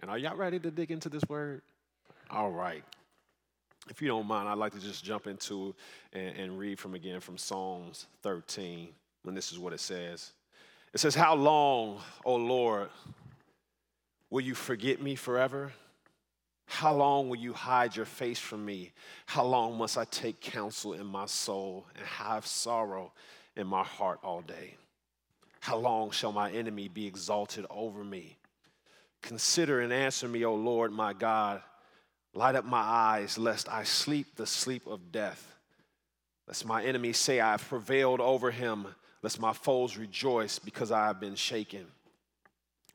And are y'all ready to dig into this word? All right. If you don't mind, I'd like to just jump into and, and read from again from Psalms 13. And this is what it says. It says, How long, O Lord, will you forget me forever? How long will you hide your face from me? How long must I take counsel in my soul and have sorrow in my heart all day? How long shall my enemy be exalted over me? Consider and answer me, O Lord my God. Light up my eyes, lest I sleep the sleep of death. Lest my enemies say I have prevailed over him, lest my foes rejoice because I have been shaken.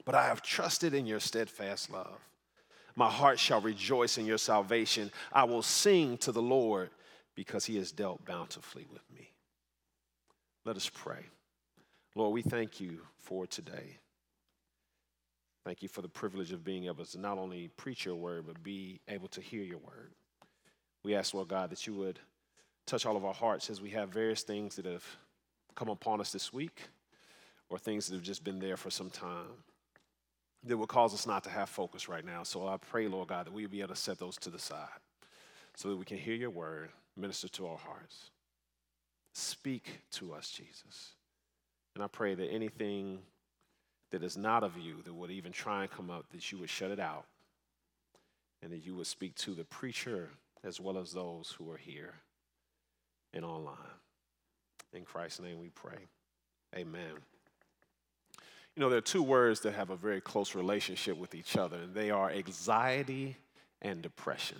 But I have trusted in your steadfast love. My heart shall rejoice in your salvation. I will sing to the Lord because he has dealt bountifully with me. Let us pray. Lord, we thank you for today. Thank you for the privilege of being able to not only preach your word, but be able to hear your word. We ask, Lord God, that you would touch all of our hearts as we have various things that have come upon us this week or things that have just been there for some time that would cause us not to have focus right now. So I pray, Lord God, that we be able to set those to the side so that we can hear your word, minister to our hearts. Speak to us, Jesus. And I pray that anything that is not of you that would even try and come up, that you would shut it out and that you would speak to the preacher as well as those who are here and online. In Christ's name we pray. Amen. You know, there are two words that have a very close relationship with each other, and they are anxiety and depression.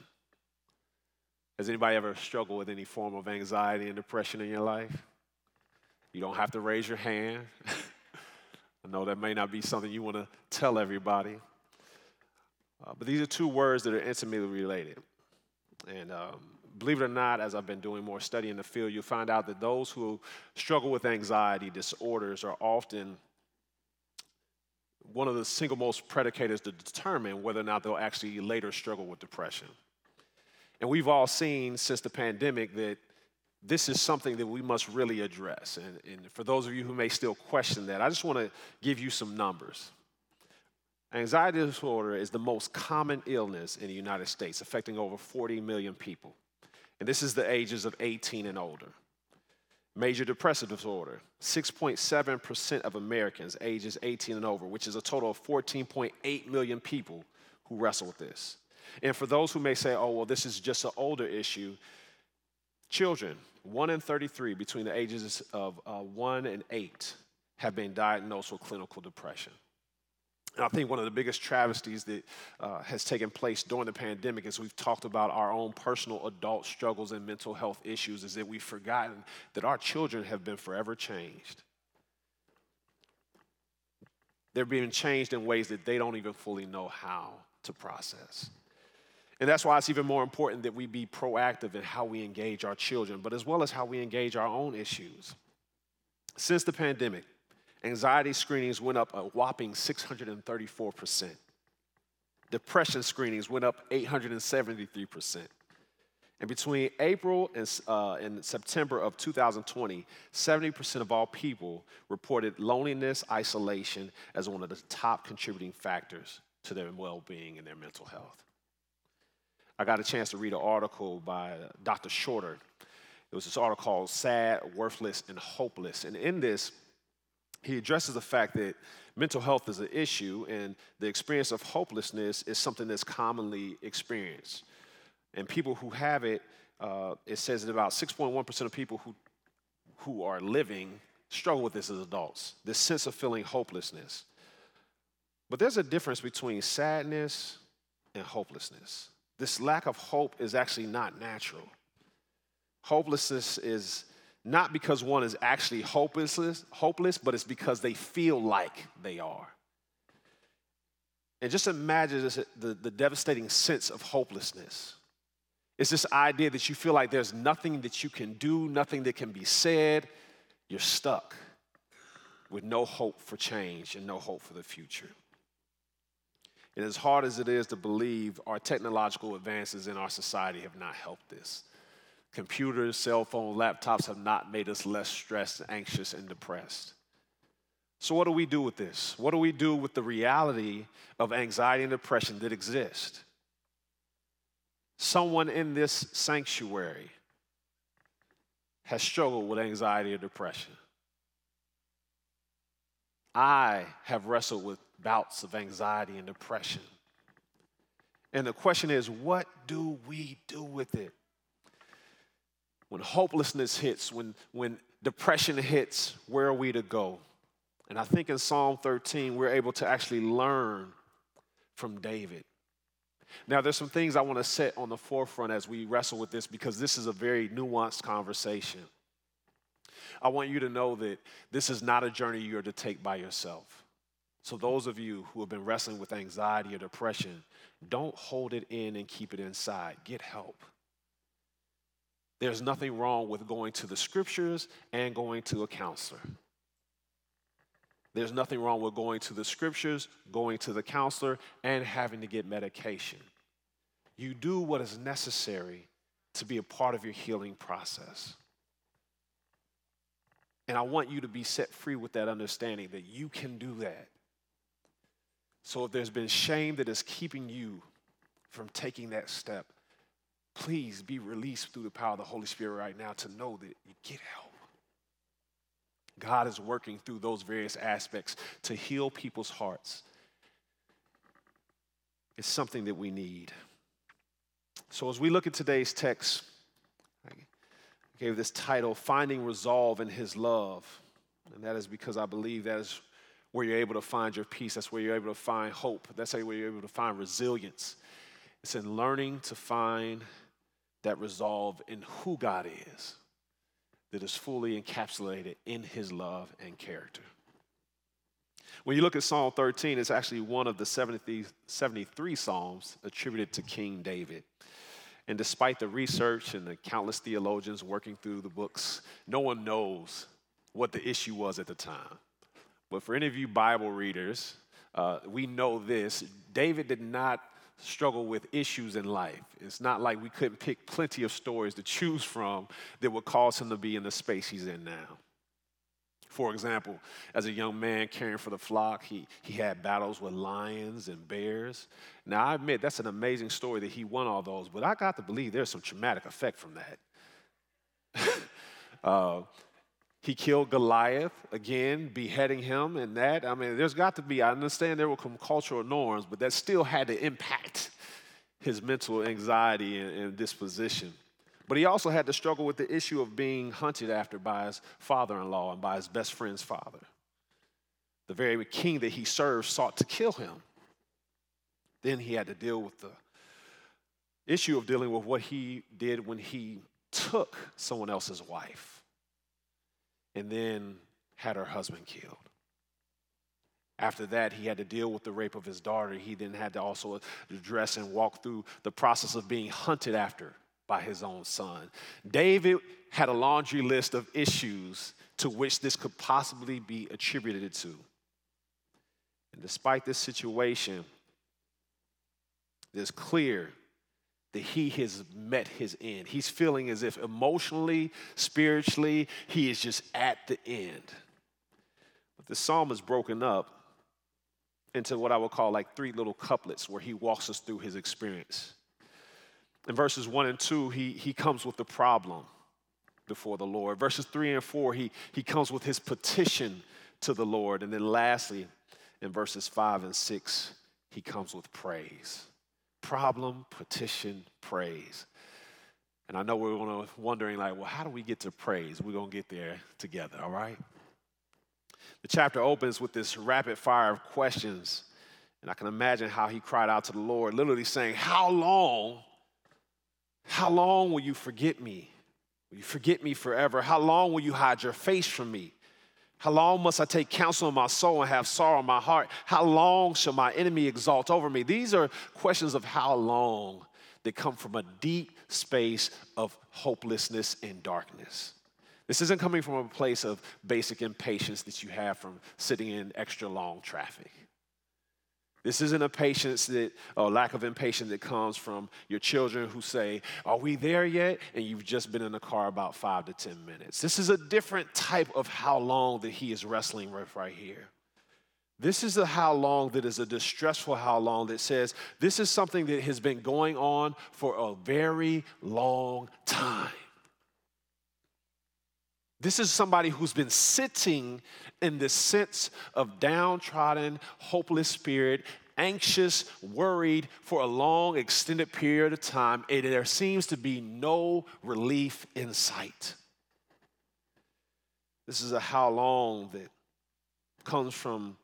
Has anybody ever struggled with any form of anxiety and depression in your life? You don't have to raise your hand. I know that may not be something you want to tell everybody, uh, but these are two words that are intimately related. And um, believe it or not, as I've been doing more study in the field, you'll find out that those who struggle with anxiety disorders are often one of the single most predicators to determine whether or not they'll actually later struggle with depression. And we've all seen since the pandemic that this is something that we must really address. And, and for those of you who may still question that, I just want to give you some numbers. Anxiety disorder is the most common illness in the United States, affecting over 40 million people. And this is the ages of 18 and older. Major depressive disorder, 6.7% of Americans ages 18 and over, which is a total of 14.8 million people who wrestle with this. And for those who may say, oh, well, this is just an older issue, children, 1 in 33 between the ages of uh, 1 and 8 have been diagnosed with clinical depression. And I think one of the biggest travesties that uh, has taken place during the pandemic, is we've talked about our own personal adult struggles and mental health issues, is that we've forgotten that our children have been forever changed. They're being changed in ways that they don't even fully know how to process. And that's why it's even more important that we be proactive in how we engage our children, but as well as how we engage our own issues. Since the pandemic, anxiety screenings went up a whopping 634%. Depression screenings went up 873%. And between April and, uh, and, September of 2020, 70% of all people reported loneliness, isolation as one of the top contributing factors to their well being and their mental health. I got a chance to read an article by Dr. Shorter. It was this article called Sad, Worthless, and Hopeless. And in this, he addresses the fact that mental health is an issue and the experience of hopelessness is something that's commonly experienced. And people who have it, uh, it says that about 6.1% of people who, who are living struggle with this as adults, this sense of feeling hopelessness. But there's a difference between sadness and hopelessness. This lack of hope is actually not natural. Hopelessness is not because one is actually hopeless, hopeless, but it's because they feel like they are. And just imagine this, the, the devastating sense of hopelessness. It's this idea that you feel like there's nothing that you can do, nothing that can be said. You're stuck with no hope for change and no hope for the future. And as hard as it is to believe, our technological advances in our society have not helped this. Computers, cell phones, laptops have not made us less stressed, anxious, and depressed. So, what do we do with this? What do we do with the reality of anxiety and depression that exist? Someone in this sanctuary has struggled with anxiety or depression. I have wrestled with bouts of anxiety and depression. And the question is, what do we do with it? When hopelessness hits, when, when depression hits, where are we to go? And I think in Psalm 13, we're able to actually learn from David. Now, there's some things I want to set on the forefront as we wrestle with this because this is a very nuanced conversation. I want you to know that this is not a journey you're to take by yourself. So, those of you who have been wrestling with anxiety or depression, don't hold it in and keep it inside. Get help. There's nothing wrong with going to the scriptures and going to a counselor. There's nothing wrong with going to the scriptures, going to the counselor, and having to get medication. You do what is necessary to be a part of your healing process. And I want you to be set free with that understanding that you can do that. So if there's been shame that is keeping you from taking that step, please be released through the power of the Holy Spirit right now to know that you get help. God is working through those various aspects to heal people's hearts. It's something that we need. So, as we look at today's text, I gave this title, Finding Resolve in His Love. And that is because I believe that is where you're able to find your peace. That's where you're able to find hope. That's where you're able to find resilience. It's in learning to find that resolve in who God is that is fully encapsulated in his love and character. When you look at Psalm 13, it's actually one of the 73 Psalms attributed to King David. And despite the research and the countless theologians working through the books, no one knows what the issue was at the time. But for any of you Bible readers, uh, we know this David did not struggle with issues in life. It's not like we couldn't pick plenty of stories to choose from that would cause him to be in the space he's in now. For example, as a young man caring for the flock, he, he had battles with lions and bears. Now, I admit that's an amazing story that he won all those, but I got to believe there's some traumatic effect from that. uh, he killed Goliath, again, beheading him and that. I mean, there's got to be, I understand there were some cultural norms, but that still had to impact his mental anxiety and, and disposition. But he also had to struggle with the issue of being hunted after by his father in law and by his best friend's father. The very king that he served sought to kill him. Then he had to deal with the issue of dealing with what he did when he took someone else's wife and then had her husband killed. After that, he had to deal with the rape of his daughter. He then had to also address and walk through the process of being hunted after by his own son. David had a laundry list of issues to which this could possibly be attributed to. And despite this situation, it's clear that he has met his end. He's feeling as if emotionally, spiritually, he is just at the end. But the psalm is broken up into what I would call like three little couplets where he walks us through his experience. In verses one and two, he, he comes with the problem before the Lord. Verses three and four, he, he comes with his petition to the Lord. And then lastly, in verses five and six, he comes with praise problem, petition, praise. And I know we're gonna wondering, like, well, how do we get to praise? We're to get there together, all right? The chapter opens with this rapid fire of questions. And I can imagine how he cried out to the Lord, literally saying, How long? How long will you forget me? Will you forget me forever? How long will you hide your face from me? How long must I take counsel in my soul and have sorrow in my heart? How long shall my enemy exalt over me? These are questions of how long that come from a deep space of hopelessness and darkness. This isn't coming from a place of basic impatience that you have from sitting in extra long traffic. This isn't a patience that, or lack of impatience that comes from your children who say, Are we there yet? And you've just been in the car about five to 10 minutes. This is a different type of how long that he is wrestling with right here. This is a how long that is a distressful how long that says this is something that has been going on for a very long time. This is somebody who's been sitting in this sense of downtrodden, hopeless spirit, anxious, worried for a long, extended period of time, and there seems to be no relief in sight. This is a how long that comes from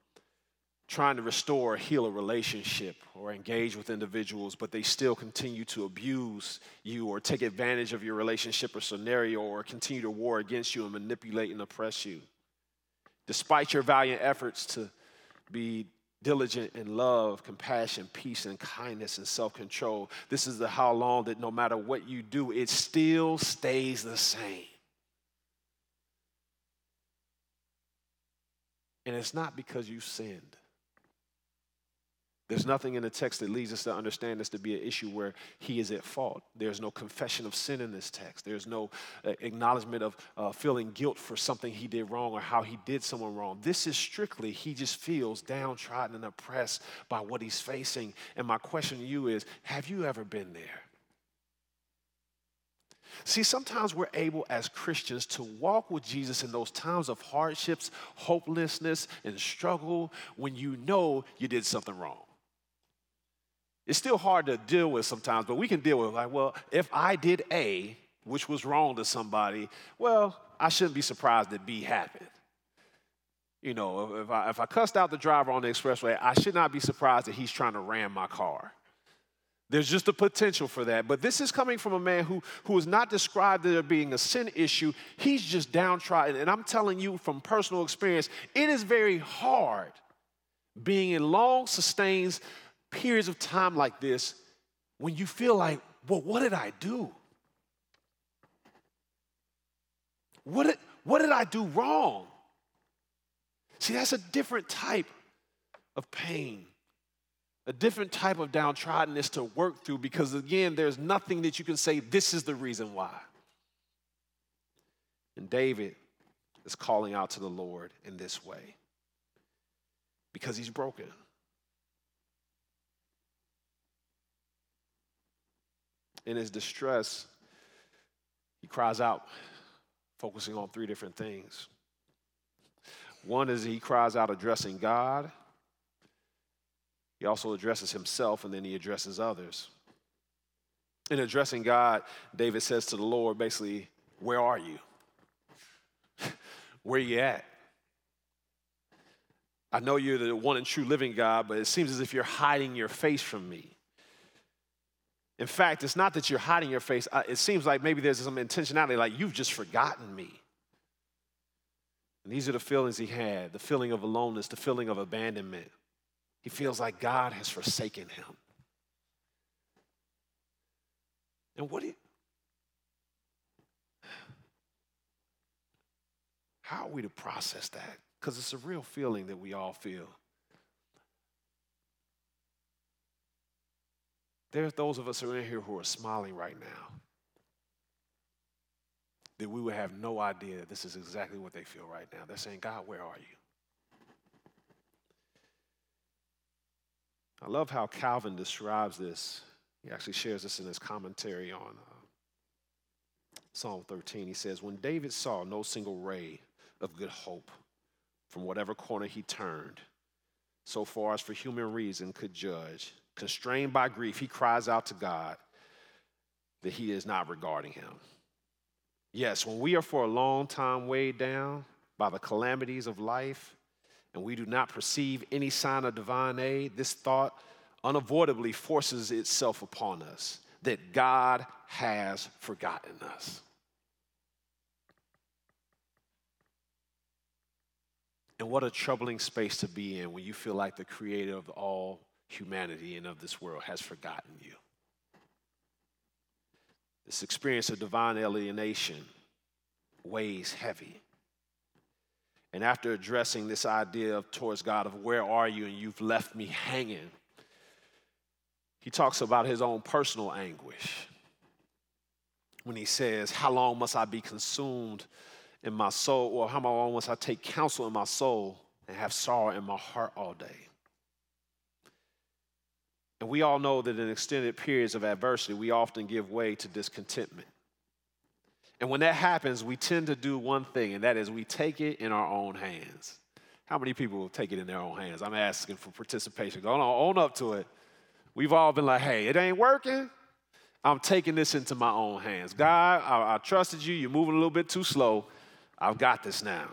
trying to restore or heal a relationship or engage with individuals, but they still continue to abuse you or take advantage of your relationship or scenario or continue to war against you and manipulate and oppress you. Despite your valiant efforts to be diligent in love, compassion, peace, and kindness and self control, this is the how long that no matter what you do, it still stays the same. And it's not because you sinned. There's nothing in the text that leads us to understand this to be an issue where he is at fault. There's no confession of sin in this text. There's no uh, acknowledgement of uh, feeling guilt for something he did wrong or how he did someone wrong. This is strictly he just feels downtrodden and oppressed by what he's facing. And my question to you is have you ever been there? See, sometimes we're able as Christians to walk with Jesus in those times of hardships, hopelessness, and struggle when you know you did something wrong. It's still hard to deal with sometimes, but we can deal with like, well, if I did A, which was wrong to somebody, well, I shouldn't be surprised that B happened. You know, if I, if I cussed out the driver on the expressway, I should not be surprised that he's trying to ram my car. There's just a potential for that. But this is coming from a man who, who is not described as being a sin issue. He's just downtrodden. And I'm telling you from personal experience, it is very hard being in long, sustained periods of time like this when you feel like, well, what did I do? What did, what did I do wrong? See, that's a different type of pain, a different type of downtroddenness to work through because, again, there's nothing that you can say, this is the reason why. And David is calling out to the Lord in this way because he's broken. In his distress, he cries out, focusing on three different things. One is he cries out addressing God. He also addresses himself and then he addresses others. In addressing God, David says to the Lord, basically, Where are you? Where you at? I know you're the one and true living God, but it seems as if you're hiding your face from me. In fact, it's not that you're hiding your face. Uh, it seems like maybe there's some intentionality, like you've just forgotten me. And these are the feelings he had the feeling of aloneness, the feeling of abandonment. He feels like God has forsaken him. And what do you, how are we to process that? Because it's a real feeling that we all feel. There's those of us in here who are smiling right now. That we would have no idea that this is exactly what they feel right now. They're saying, God, where are you? I love how Calvin describes this. He actually shares this in his commentary on uh, Psalm 13. He says, When David saw no single ray of good hope from whatever corner he turned, so far as for human reason could judge, constrained by grief, he cries out to God that he is not regarding him. Yes, when we are for a long time weighed down by the calamities of life and we do not perceive any sign of divine aid, this thought unavoidably forces itself upon us that God has forgotten us. And what a troubling space to be in when you feel like the creator of all humanity and of this world has forgotten you. This experience of divine alienation weighs heavy. And after addressing this idea of towards God of where are you and you've left me hanging, he talks about his own personal anguish when he says, How long must I be consumed in my soul, or how long must I take counsel in my soul and have sorrow in my heart all day? And we all know that in extended periods of adversity, we often give way to discontentment. And when that happens, we tend to do one thing, and that is we take it in our own hands. How many people will take it in their own hands? I'm asking for participation. Go on, own up to it. We've all been like, hey, it ain't working. I'm taking this into my own hands. God, I, I trusted you. You're moving a little bit too slow. I've got this now.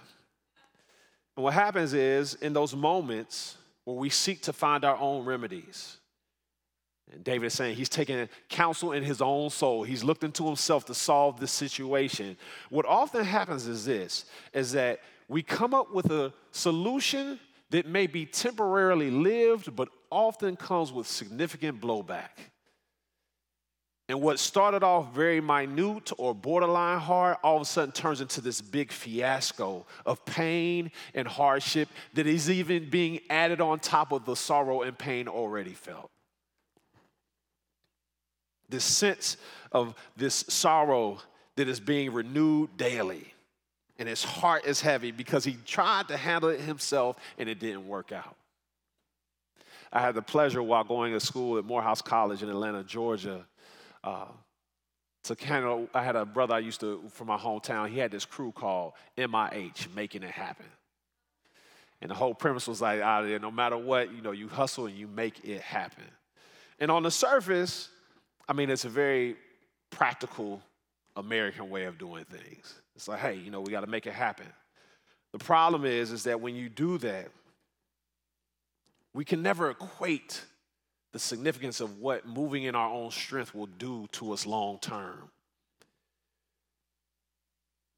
And what happens is, in those moments where we seek to find our own remedies, and David is saying he's taking counsel in his own soul. He's looked into himself to solve the situation. What often happens is this is that we come up with a solution that may be temporarily lived, but often comes with significant blowback. And what started off very minute or borderline hard all of a sudden turns into this big fiasco of pain and hardship that is even being added on top of the sorrow and pain already felt this sense of this sorrow that is being renewed daily. And his heart is heavy because he tried to handle it himself and it didn't work out. I had the pleasure while going to school at Morehouse College in Atlanta, Georgia. Uh, to kind of, I had a brother I used to from my hometown. He had this crew called MIH, Making It Happen. And the whole premise was like, out there, no matter what, you know, you hustle and you make it happen. And on the surface, I mean, it's a very practical American way of doing things. It's like, hey, you know, we got to make it happen. The problem is, is that when you do that, we can never equate the significance of what moving in our own strength will do to us long term.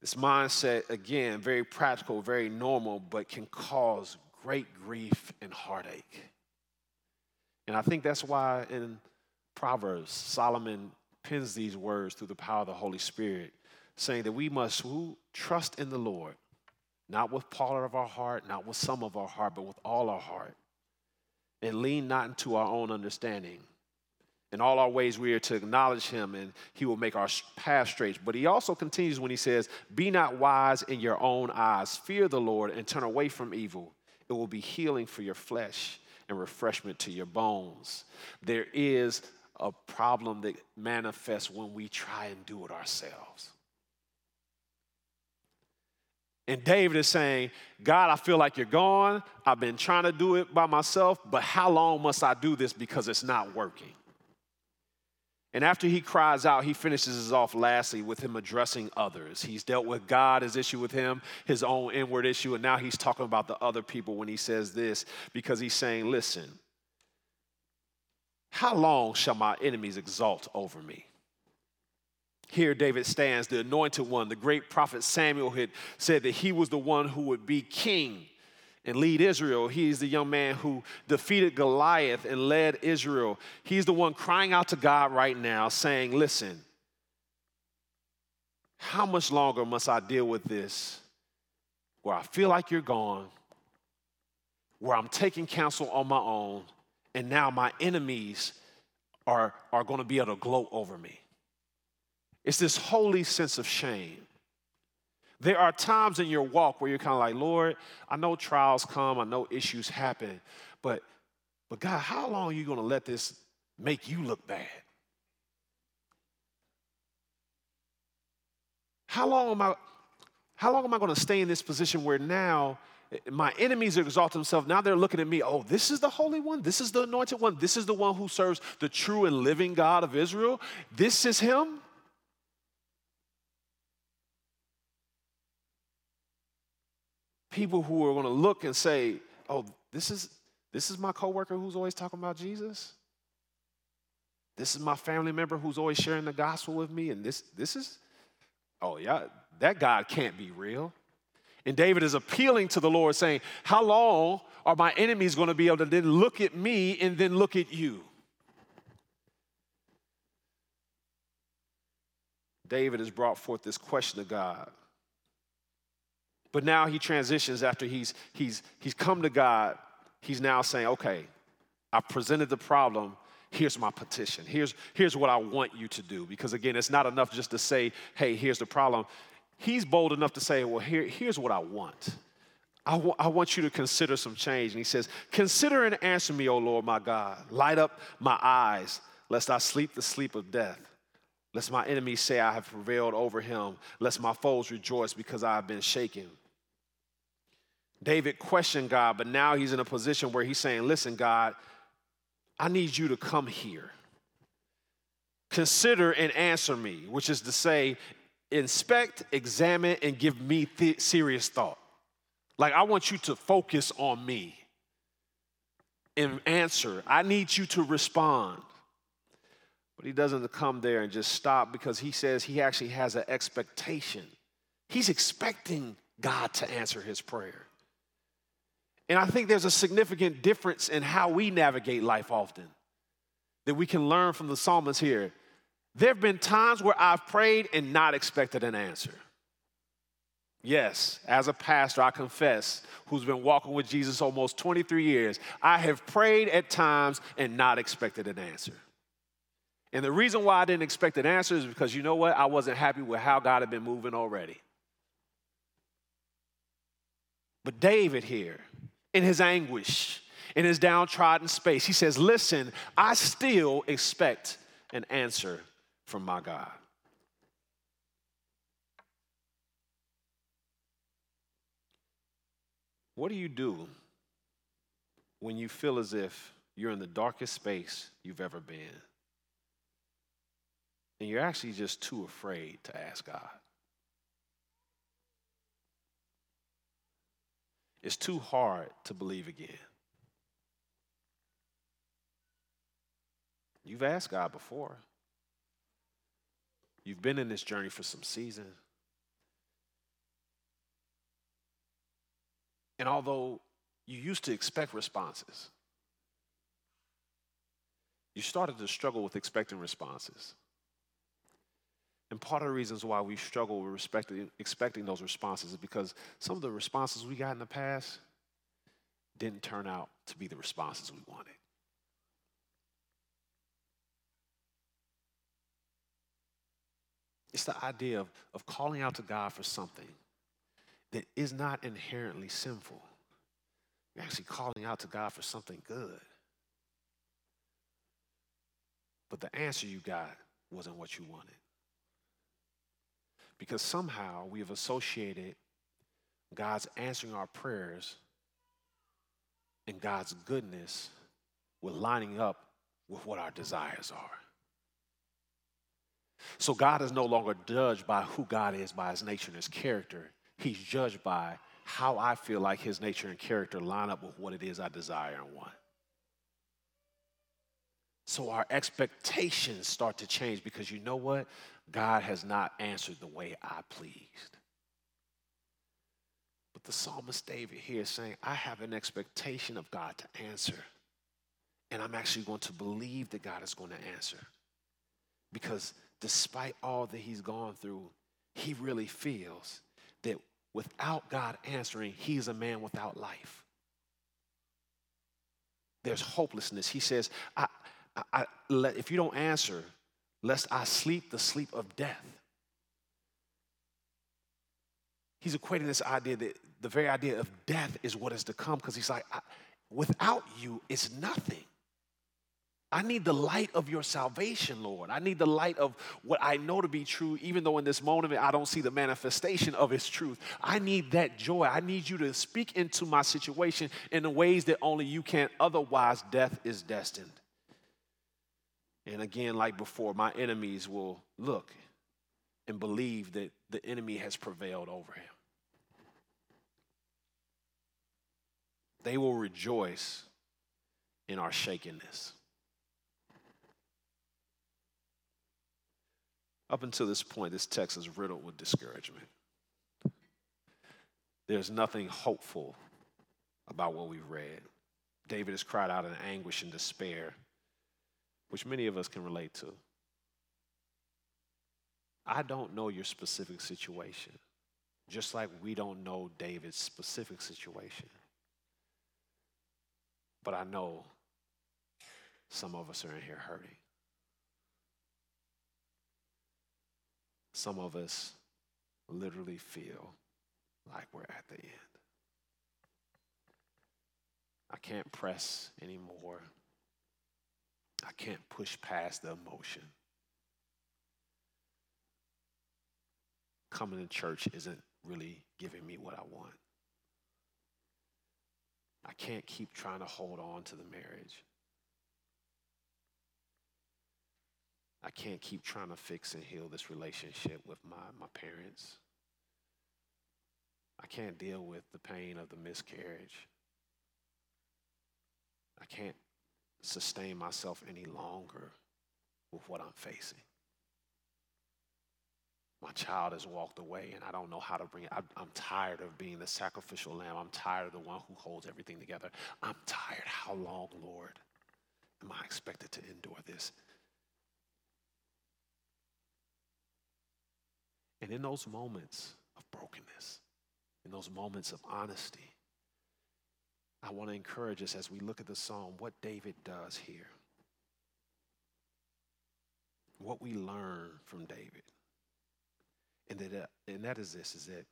This mindset, again, very practical, very normal, but can cause great grief and heartache. And I think that's why in Proverbs, Solomon pins these words through the power of the Holy Spirit, saying that we must who, trust in the Lord, not with part of our heart, not with some of our heart, but with all our heart, and lean not into our own understanding. In all our ways, we are to acknowledge him, and he will make our path straight. But he also continues when he says, Be not wise in your own eyes. Fear the Lord and turn away from evil. It will be healing for your flesh and refreshment to your bones. There is a problem that manifests when we try and do it ourselves. And David is saying, God, I feel like you're gone. I've been trying to do it by myself, but how long must I do this because it's not working? And after he cries out, he finishes off lastly with him addressing others. He's dealt with God, his issue with him, his own inward issue, and now he's talking about the other people when he says this because he's saying, Listen, how long shall my enemies exalt over me? Here, David stands, the anointed one. The great prophet Samuel had said that he was the one who would be king and lead Israel. He's the young man who defeated Goliath and led Israel. He's the one crying out to God right now, saying, Listen, how much longer must I deal with this where I feel like you're gone, where I'm taking counsel on my own? And now my enemies are, are going to be able to gloat over me. It's this holy sense of shame. There are times in your walk where you're kind of like, Lord, I know trials come, I know issues happen, but, but God, how long are you going to let this make you look bad? How long am I, how long am I going to stay in this position where now my enemies exalt themselves. Now they're looking at me. Oh, this is the Holy One. This is the Anointed One. This is the one who serves the true and living God of Israel. This is Him. People who are going to look and say, "Oh, this is this is my coworker who's always talking about Jesus. This is my family member who's always sharing the gospel with me, and this this is, oh yeah, that God can't be real." And David is appealing to the Lord, saying, How long are my enemies going to be able to then look at me and then look at you? David has brought forth this question to God. But now he transitions after he's, he's, he's come to God. He's now saying, okay, I've presented the problem. Here's my petition. Here's, here's what I want you to do. Because again, it's not enough just to say, hey, here's the problem. He's bold enough to say, well, here, here's what I want. I, w- I want you to consider some change. And he says, Consider and answer me, O Lord my God. Light up my eyes, lest I sleep the sleep of death. Lest my enemies say I have prevailed over him. Lest my foes rejoice because I have been shaken. David questioned God, but now he's in a position where he's saying, Listen, God, I need you to come here. Consider and answer me, which is to say, inspect, examine, and give me th- serious thought. Like, I want you to focus on me and answer. I need you to respond. But he doesn't come there and just stop because he says he actually has an expectation. He's expecting God to answer his prayer. And I think there's a significant difference in how we navigate life often that we can learn from the psalmist here. There have been times where I've prayed and not expected an answer. Yes, as a pastor, I confess, who's been walking with Jesus almost 23 years, I have prayed at times and not expected an answer. And the reason why I didn't expect an answer is because you know what? I wasn't happy with how God had been moving already. But David here, in his anguish, in his downtrodden space, he says, Listen, I still expect an answer from my God. What do you do when you feel as if you're in the darkest space you've ever been? And you're actually just too afraid to ask God. It's too hard to believe again. You've asked God before. You've been in this journey for some season. And although you used to expect responses, you started to struggle with expecting responses. And part of the reasons why we struggle with expecting, expecting those responses is because some of the responses we got in the past didn't turn out to be the responses we wanted. It's the idea of, of calling out to God for something that is not inherently sinful. You're actually calling out to God for something good. But the answer you got wasn't what you wanted. Because somehow we have associated God's answering our prayers and God's goodness with lining up with what our desires are. So God is no longer judged by who God is by his nature and his character. He's judged by how I feel like his nature and character line up with what it is I desire and want. So our expectations start to change because you know what? God has not answered the way I pleased. But the psalmist David here is saying, I have an expectation of God to answer. And I'm actually going to believe that God is going to answer. Because despite all that he's gone through, he really feels that without God answering, he's a man without life. There's hopelessness. He says, I, I, I, if you don't answer, lest I sleep the sleep of death. He's equating this idea that the very idea of death is what is to come because he's like, without you, it's nothing. I need the light of your salvation, Lord. I need the light of what I know to be true, even though in this moment I don't see the manifestation of its truth. I need that joy. I need you to speak into my situation in the ways that only you can. Otherwise, death is destined. And again, like before, my enemies will look and believe that the enemy has prevailed over him. They will rejoice in our shakenness. Up until this point, this text is riddled with discouragement. There's nothing hopeful about what we've read. David has cried out in anguish and despair, which many of us can relate to. I don't know your specific situation, just like we don't know David's specific situation. But I know some of us are in here hurting. Some of us literally feel like we're at the end. I can't press anymore. I can't push past the emotion. Coming to church isn't really giving me what I want. I can't keep trying to hold on to the marriage. I can't keep trying to fix and heal this relationship with my, my parents. I can't deal with the pain of the miscarriage. I can't sustain myself any longer with what I'm facing. My child has walked away and I don't know how to bring it. I, I'm tired of being the sacrificial lamb. I'm tired of the one who holds everything together. I'm tired. How long, Lord, am I expected to endure this? And in those moments of brokenness, in those moments of honesty, I want to encourage us as we look at the psalm what David does here. What we learn from David. And that, uh, and that is this is that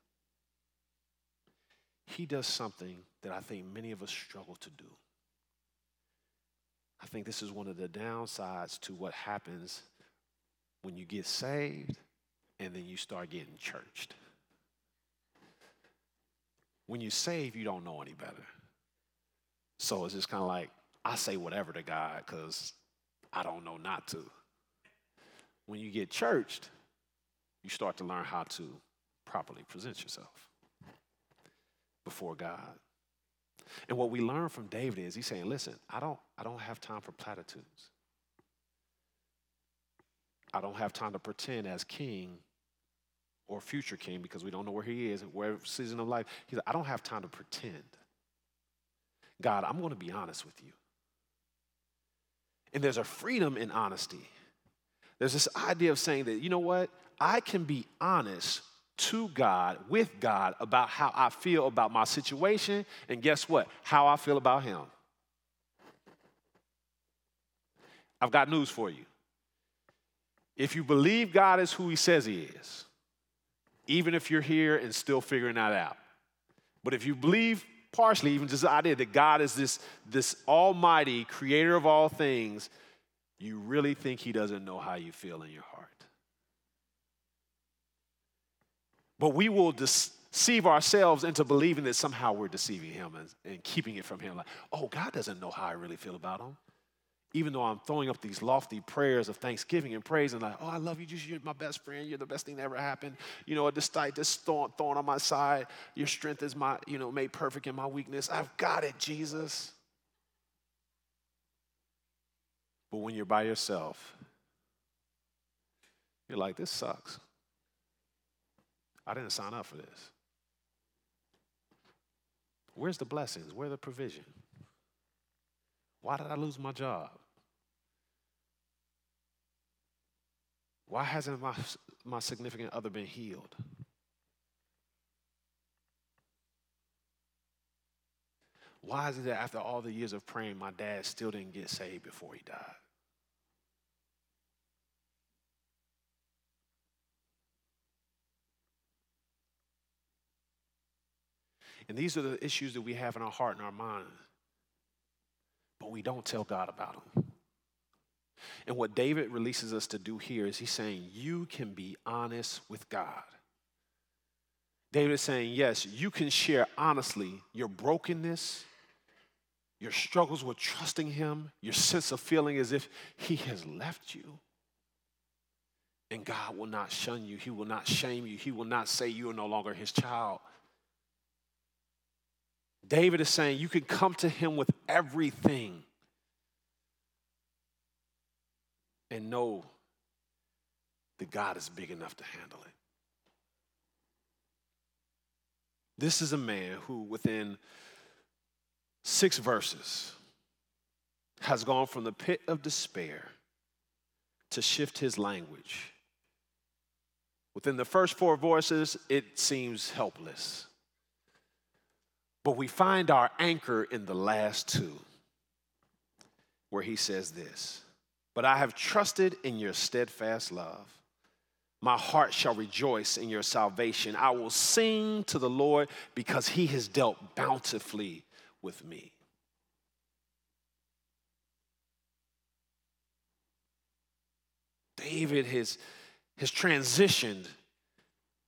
he does something that I think many of us struggle to do. I think this is one of the downsides to what happens when you get saved and then you start getting churched. When you save, you don't know any better. So it's just kind of like, I say whatever to God because I don't know not to. When you get churched, you start to learn how to properly present yourself before God. And what we learn from David is he's saying, listen, I don't, I don't have time for platitudes. I don't have time to pretend as king or future king because we don't know where he is where season of life. He said, I don't have time to pretend. God, I'm going to be honest with you. And there's a freedom in honesty. There's this idea of saying that, you know what? I can be honest to God, with God, about how I feel about my situation, and guess what? How I feel about Him. I've got news for you. If you believe God is who He says He is, even if you're here and still figuring that out, but if you believe partially even just the idea that God is this, this almighty creator of all things, you really think he doesn't know how you feel in your heart. But we will deceive ourselves into believing that somehow we're deceiving him and, and keeping it from him. Like, oh, God doesn't know how I really feel about him even though I'm throwing up these lofty prayers of thanksgiving and praise and like, oh, I love you, you're my best friend, you're the best thing that ever happened. You know, despite this thorn, thorn on my side, your strength is my, you know, made perfect in my weakness. I've got it, Jesus. But when you're by yourself, you're like, this sucks. I didn't sign up for this. Where's the blessings? Where's the provision? Why did I lose my job? Why hasn't my, my significant other been healed? Why is it that after all the years of praying, my dad still didn't get saved before he died? And these are the issues that we have in our heart and our mind but we don't tell God about them. And what David releases us to do here is he's saying, You can be honest with God. David is saying, Yes, you can share honestly your brokenness, your struggles with trusting Him, your sense of feeling as if He has left you. And God will not shun you, He will not shame you, He will not say you are no longer His child. David is saying you can come to him with everything and know that God is big enough to handle it. This is a man who, within six verses, has gone from the pit of despair to shift his language Within the first four voices, it seems helpless. But we find our anchor in the last two, where he says this But I have trusted in your steadfast love. My heart shall rejoice in your salvation. I will sing to the Lord because he has dealt bountifully with me. David has, has transitioned.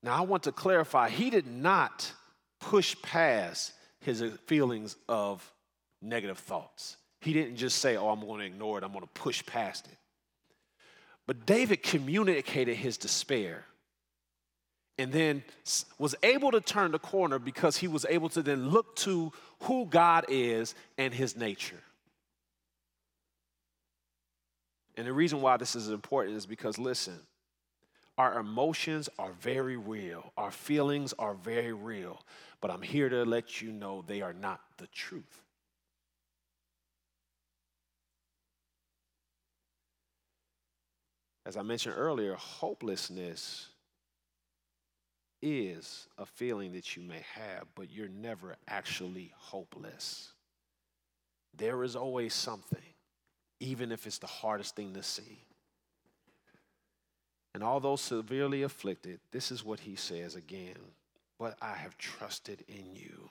Now, I want to clarify, he did not push past his feelings of negative thoughts. He didn't just say, Oh, I'm going to ignore it, I'm going to push past it. But David communicated his despair and then was able to turn the corner because he was able to then look to who God is and his nature. And the reason why this is important is because, listen, our emotions are very real, our feelings are very real, but I'm here to let you know they are not the truth. As I mentioned earlier, hopelessness is a feeling that you may have, but you're never actually hopeless. There is always something, even if it's the hardest thing to see. And although severely afflicted, this is what he says again, but I have trusted in you.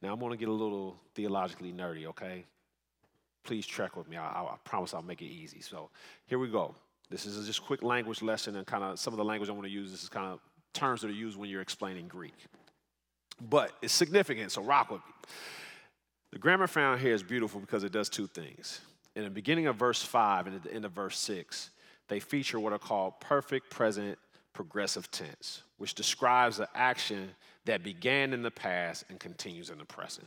Now, I'm going to get a little theologically nerdy, okay? Please track with me. I, I, promise I'll make it easy. So here we go. This is just a quick language lesson and kind of some of the language I want to use. This is kind of terms that are used when you're explaining Greek. But it's significant, so rock with me. The grammar found here is beautiful because it does two things. In the beginning of verse 5 and at the end of verse 6, they feature what are called perfect present progressive tense, which describes the action that began in the past and continues in the present.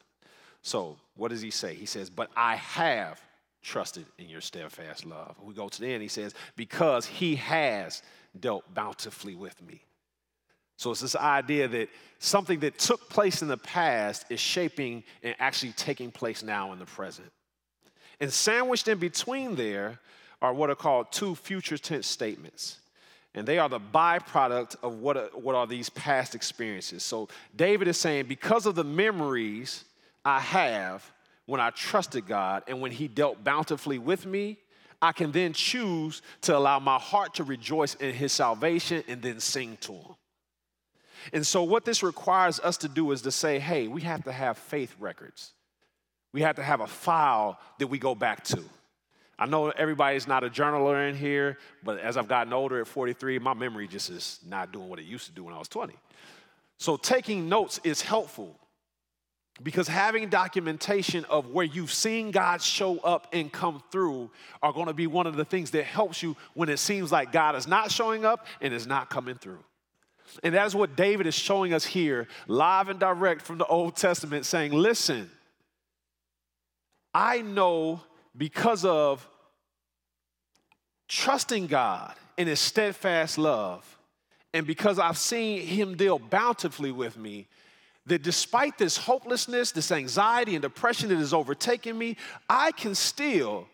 So, what does he say? He says, But I have trusted in your steadfast love. We go to the end, he says, Because he has dealt bountifully with me. So it's this idea that something that took place in the past is shaping and actually taking place now in the present. And sandwiched in between there are what are called two future tense statements. And they are the byproduct of what are, what are these past experiences. So David is saying, because of the memories I have when I trusted God and when He dealt bountifully with me, I can then choose to allow my heart to rejoice in His salvation and then sing to Him. And so, what this requires us to do is to say, hey, we have to have faith records. We have to have a file that we go back to. I know everybody's not a journaler in here, but as I've gotten older at 43, my memory just is not doing what it used to do when I was 20. So, taking notes is helpful because having documentation of where you've seen God show up and come through are going to be one of the things that helps you when it seems like God is not showing up and is not coming through. And that is what David is showing us here, live and direct from the Old Testament, saying, Listen, I know because of trusting God in his steadfast love, and because I've seen him deal bountifully with me, that despite this hopelessness, this anxiety and depression that is overtaking me, I can still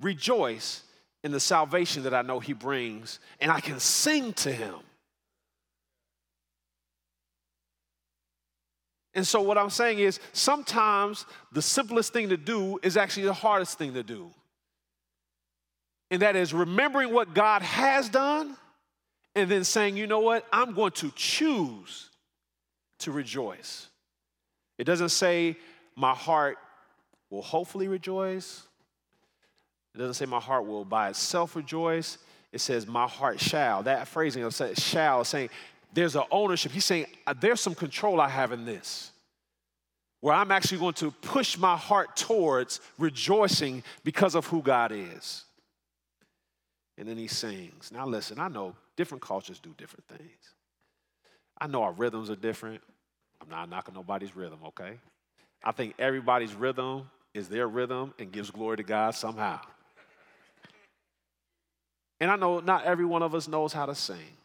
rejoice in the salvation that I know he brings, and I can sing to him. And so, what I'm saying is, sometimes the simplest thing to do is actually the hardest thing to do. And that is remembering what God has done and then saying, you know what, I'm going to choose to rejoice. It doesn't say my heart will hopefully rejoice. It doesn't say my heart will by itself rejoice. It says my heart shall. That phrasing of shall saying there's an ownership. He's saying, uh, there's some control I have in this, where I'm actually going to push my heart towards rejoicing because of who God is. And then he sings. Now, listen, I know different cultures do different things. I know our rhythms are different. Not knocking nobody's rhythm, okay? I think everybody's rhythm is their rhythm and gives glory to God somehow. And I know not every one of us knows how to sing.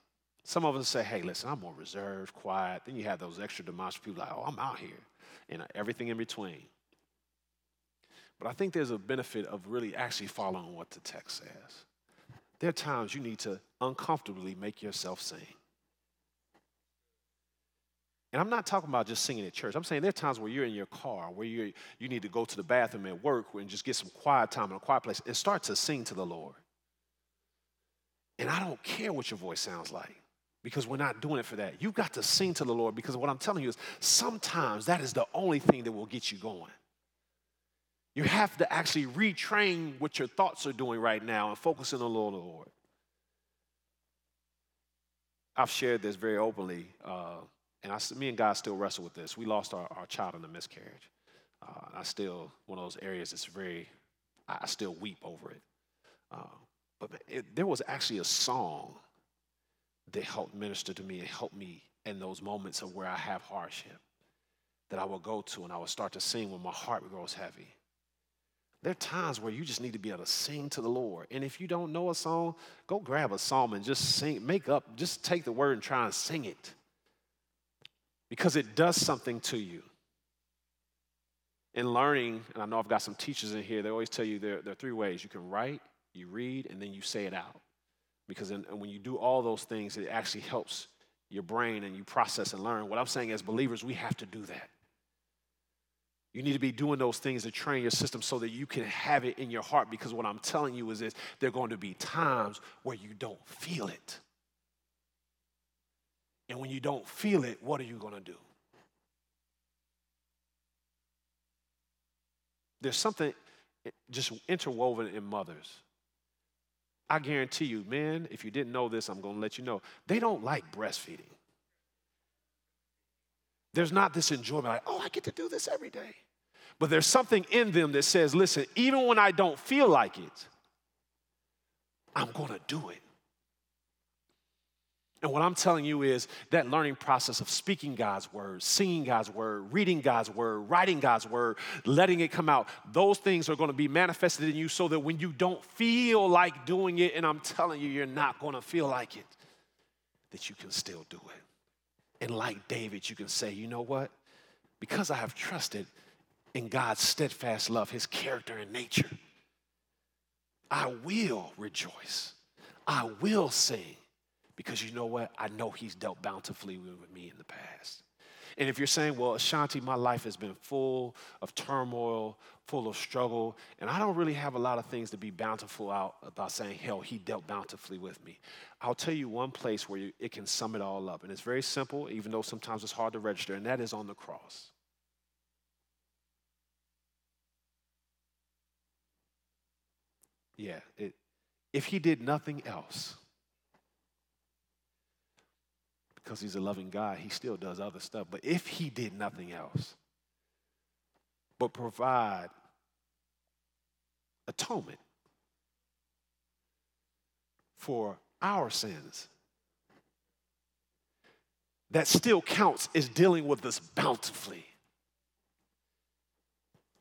Some of us say, hey, listen, I'm more reserved, quiet. Then you have those extra demonstrative people like, oh, I'm out here, and uh, everything in between. But I think there's a benefit of really actually following what the text says. there are times you need to uncomfortably make yourself sing. And I'm not talking about just singing at church. I'm saying there are times where you're in your car, where you you need to go to the bathroom at work and just get some quiet time in a quiet place and start to sing to the Lord. And I don't care what your voice sounds like because we're not doing it for that. You've got to sing to the Lord because what I'm telling you is sometimes that is the only thing that will get you going. You have to actually retrain what your thoughts are doing right now and focus on the Lord, Lord. I've shared this very openly, uh, and I, me and God still wrestle with this. We lost our, our child in a miscarriage. Uh, I still, one of those areas that's very, I still weep over it. Uh, but it, there was actually a song that helped minister to me and helped me in those moments of where I have hardship that I will go to and I will start to sing when my heart grows heavy. There are times where you just need to be able to sing to the Lord. And if you don't know a song, go grab a psalm and just sing, make up, just take the word and try and sing it. Because it does something to you. In learning, and I know I've got some teachers in here, they always tell you there, there are three ways you can write, you read, and then you say it out. Because in, when you do all those things, it actually helps your brain and you process and learn. What I'm saying as believers, we have to do that. You need to be doing those things to train your system so that you can have it in your heart. Because what I'm telling you is this there are going to be times where you don't feel it. And when you don't feel it, what are you going to do? There's something just interwoven in mothers. I guarantee you, men, if you didn't know this, I'm going to let you know. They don't like breastfeeding. There's not this enjoyment like, oh, I get to do this every day. But there's something in them that says, listen, even when I don't feel like it, I'm going to do it. And what I'm telling you is that learning process of speaking God's word, singing God's word, reading God's word, writing God's word, letting it come out, those things are going to be manifested in you so that when you don't feel like doing it, and I'm telling you, you're not going to feel like it, that you can still do it. And like David, you can say, you know what? Because I have trusted in God's steadfast love, his character and nature. I will rejoice. I will sing because you know what? I know he's dealt bountifully with me in the past. And if you're saying, well, Ashanti, my life has been full of turmoil, full of struggle, and I don't really have a lot of things to be bountiful out about saying, hell, he dealt bountifully with me. I'll tell you one place where it can sum it all up. And it's very simple, even though sometimes it's hard to register, and that is on the cross. Yeah, it, if he did nothing else, because he's a loving God, he still does other stuff. But if he did nothing else, but provide atonement for our sins, that still counts as dealing with us bountifully.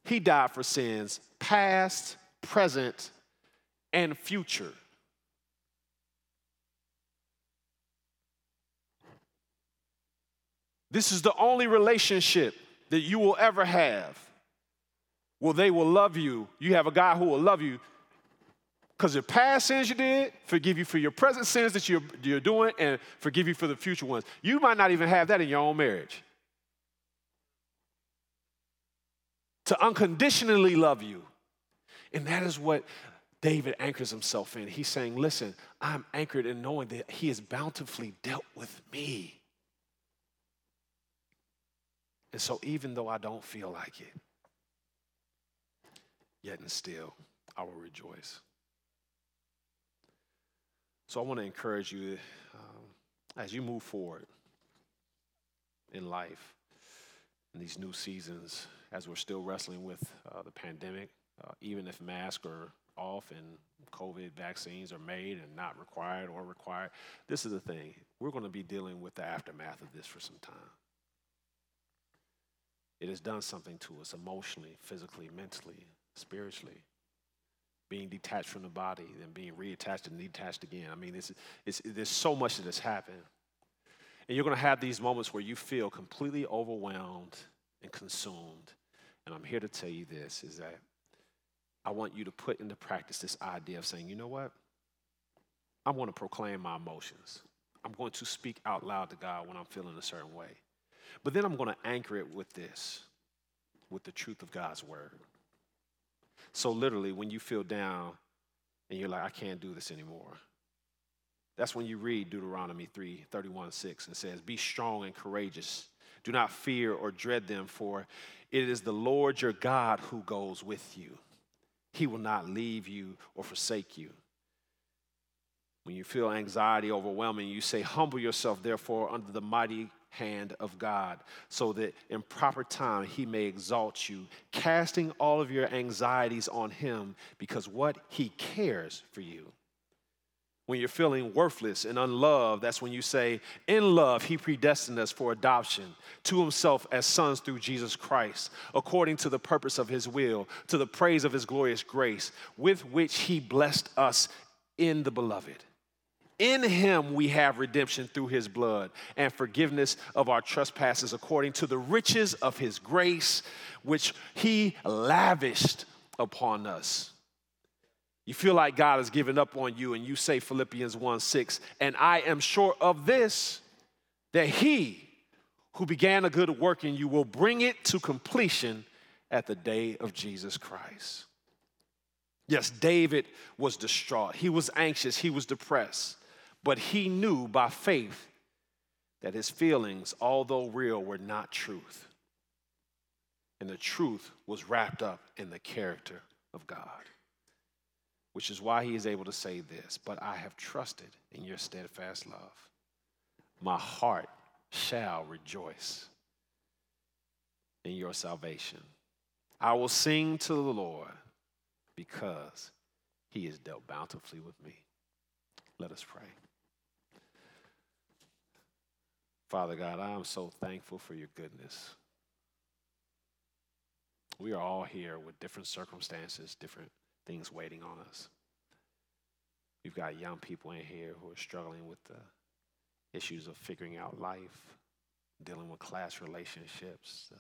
He died for sins past, present, and future. This is the only relationship that you will ever have. Well, they will love you. You have a guy who will love you because your past sins you did, forgive you for your present sins that you're, you're doing, and forgive you for the future ones. You might not even have that in your own marriage. To unconditionally love you. And that is what David anchors himself in. He's saying, Listen, I'm anchored in knowing that he has bountifully dealt with me. And so, even though I don't feel like it, yet and still, I will rejoice. So, I want to encourage you um, as you move forward in life, in these new seasons, as we're still wrestling with uh, the pandemic, uh, even if masks are off and COVID vaccines are made and not required or required. This is the thing. We're going to be dealing with the aftermath of this for some time. It has done something to us emotionally, physically, mentally, spiritually. Being detached from the body, then being reattached and detached again. I mean, it's, it's, there's so much that has happened. And you're going to have these moments where you feel completely overwhelmed and consumed. And I'm here to tell you this is that I want you to put into practice this idea of saying, you know what? I'm going to proclaim my emotions. I'm going to speak out loud to God when I'm feeling a certain way. But then I'm going to anchor it with this, with the truth of God's word. So, literally, when you feel down and you're like, I can't do this anymore, that's when you read Deuteronomy 3 31 6 and says, Be strong and courageous. Do not fear or dread them, for it is the Lord your God who goes with you. He will not leave you or forsake you. When you feel anxiety overwhelming, you say, Humble yourself, therefore, under the mighty hand of God, so that in proper time he may exalt you, casting all of your anxieties on him, because what he cares for you. When you're feeling worthless and unloved, that's when you say, In love, He predestined us for adoption to Himself as sons through Jesus Christ, according to the purpose of His will, to the praise of His glorious grace, with which He blessed us in the beloved. In Him we have redemption through His blood and forgiveness of our trespasses, according to the riches of His grace, which He lavished upon us. You feel like God has given up on you, and you say Philippians 1 6, and I am sure of this, that he who began a good work in you will bring it to completion at the day of Jesus Christ. Yes, David was distraught. He was anxious. He was depressed. But he knew by faith that his feelings, although real, were not truth. And the truth was wrapped up in the character of God which is why he is able to say this But I have trusted in your steadfast love. My heart shall rejoice in your salvation. I will sing to the Lord because he has dealt bountifully with me. Let us pray. Father God, I am so thankful for your goodness. We are all here with different circumstances, different things waiting on us. We've got young people in here who are struggling with the issues of figuring out life, dealing with class relationships, uh,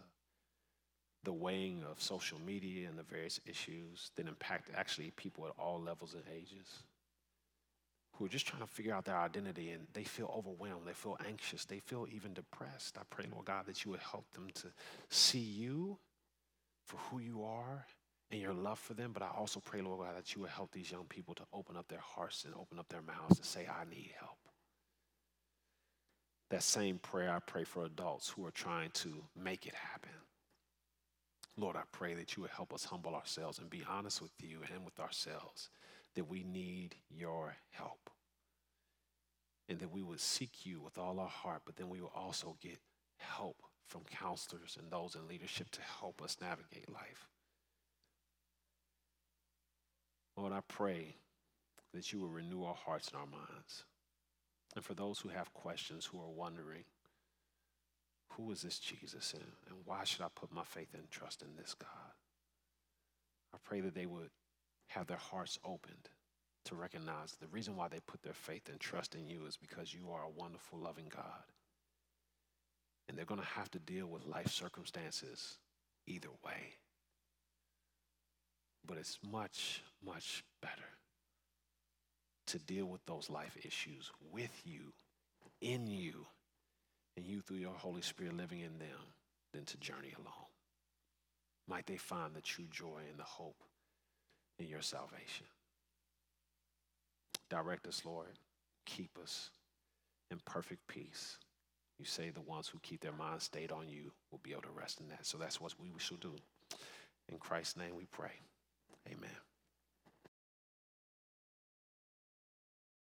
the weighing of social media and the various issues that impact actually people at all levels and ages who are just trying to figure out their identity and they feel overwhelmed, they feel anxious, they feel even depressed. I pray, Lord God, that you would help them to see you for who you are and your love for them. But I also pray, Lord God, that you would help these young people to open up their hearts and open up their mouths to say, I need help. That same prayer I pray for adults who are trying to make it happen. Lord, I pray that you would help us humble ourselves and be honest with you and with ourselves that we need your help. And that we would seek you with all our heart, but then we will also get help from counselors and those in leadership to help us navigate life. Lord, I pray that you will renew our hearts and our minds. And for those who have questions, who are wondering, who is this Jesus and, and why should I put my faith and trust in this God? I pray that they would have their hearts opened to recognize the reason why they put their faith and trust in you is because you are a wonderful, loving God. And they're going to have to deal with life circumstances either way. But it's much, much better to deal with those life issues with you, in you, and you through your Holy Spirit living in them than to journey alone. Might they find the true joy and the hope in your salvation. Direct us, Lord. Keep us in perfect peace. You say the ones who keep their minds stayed on you will be able to rest in that. So that's what we shall do. In Christ's name we pray. Amen.